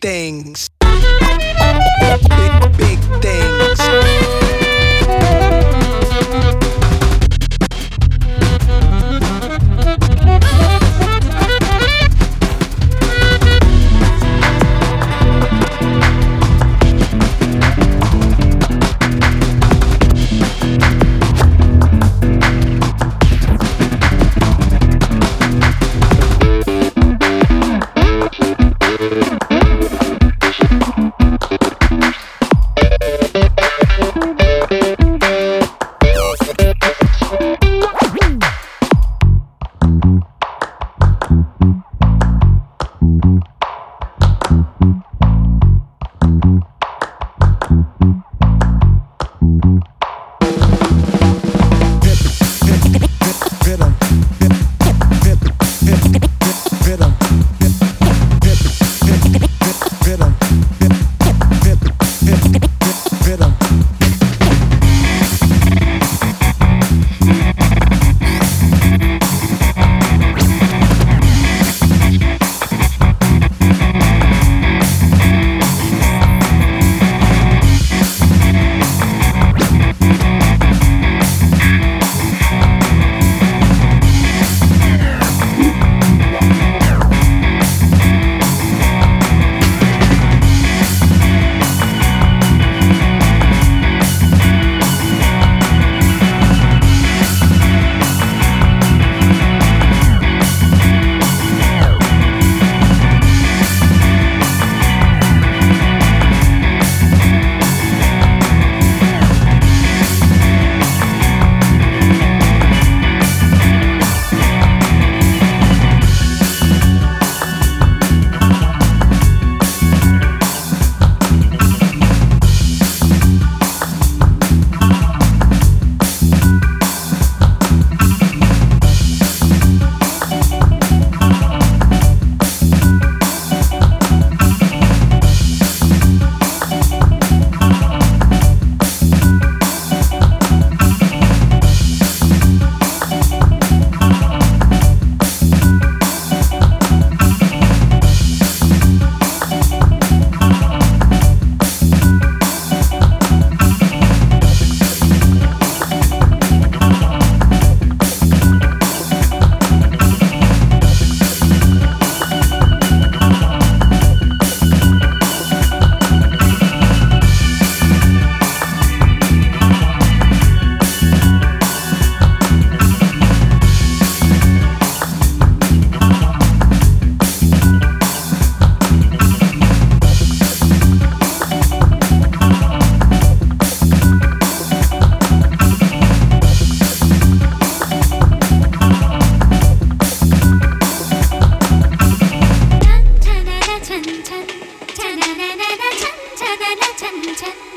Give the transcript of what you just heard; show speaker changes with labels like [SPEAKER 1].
[SPEAKER 1] things. Big, big things. छञ्छदन छञ्छन्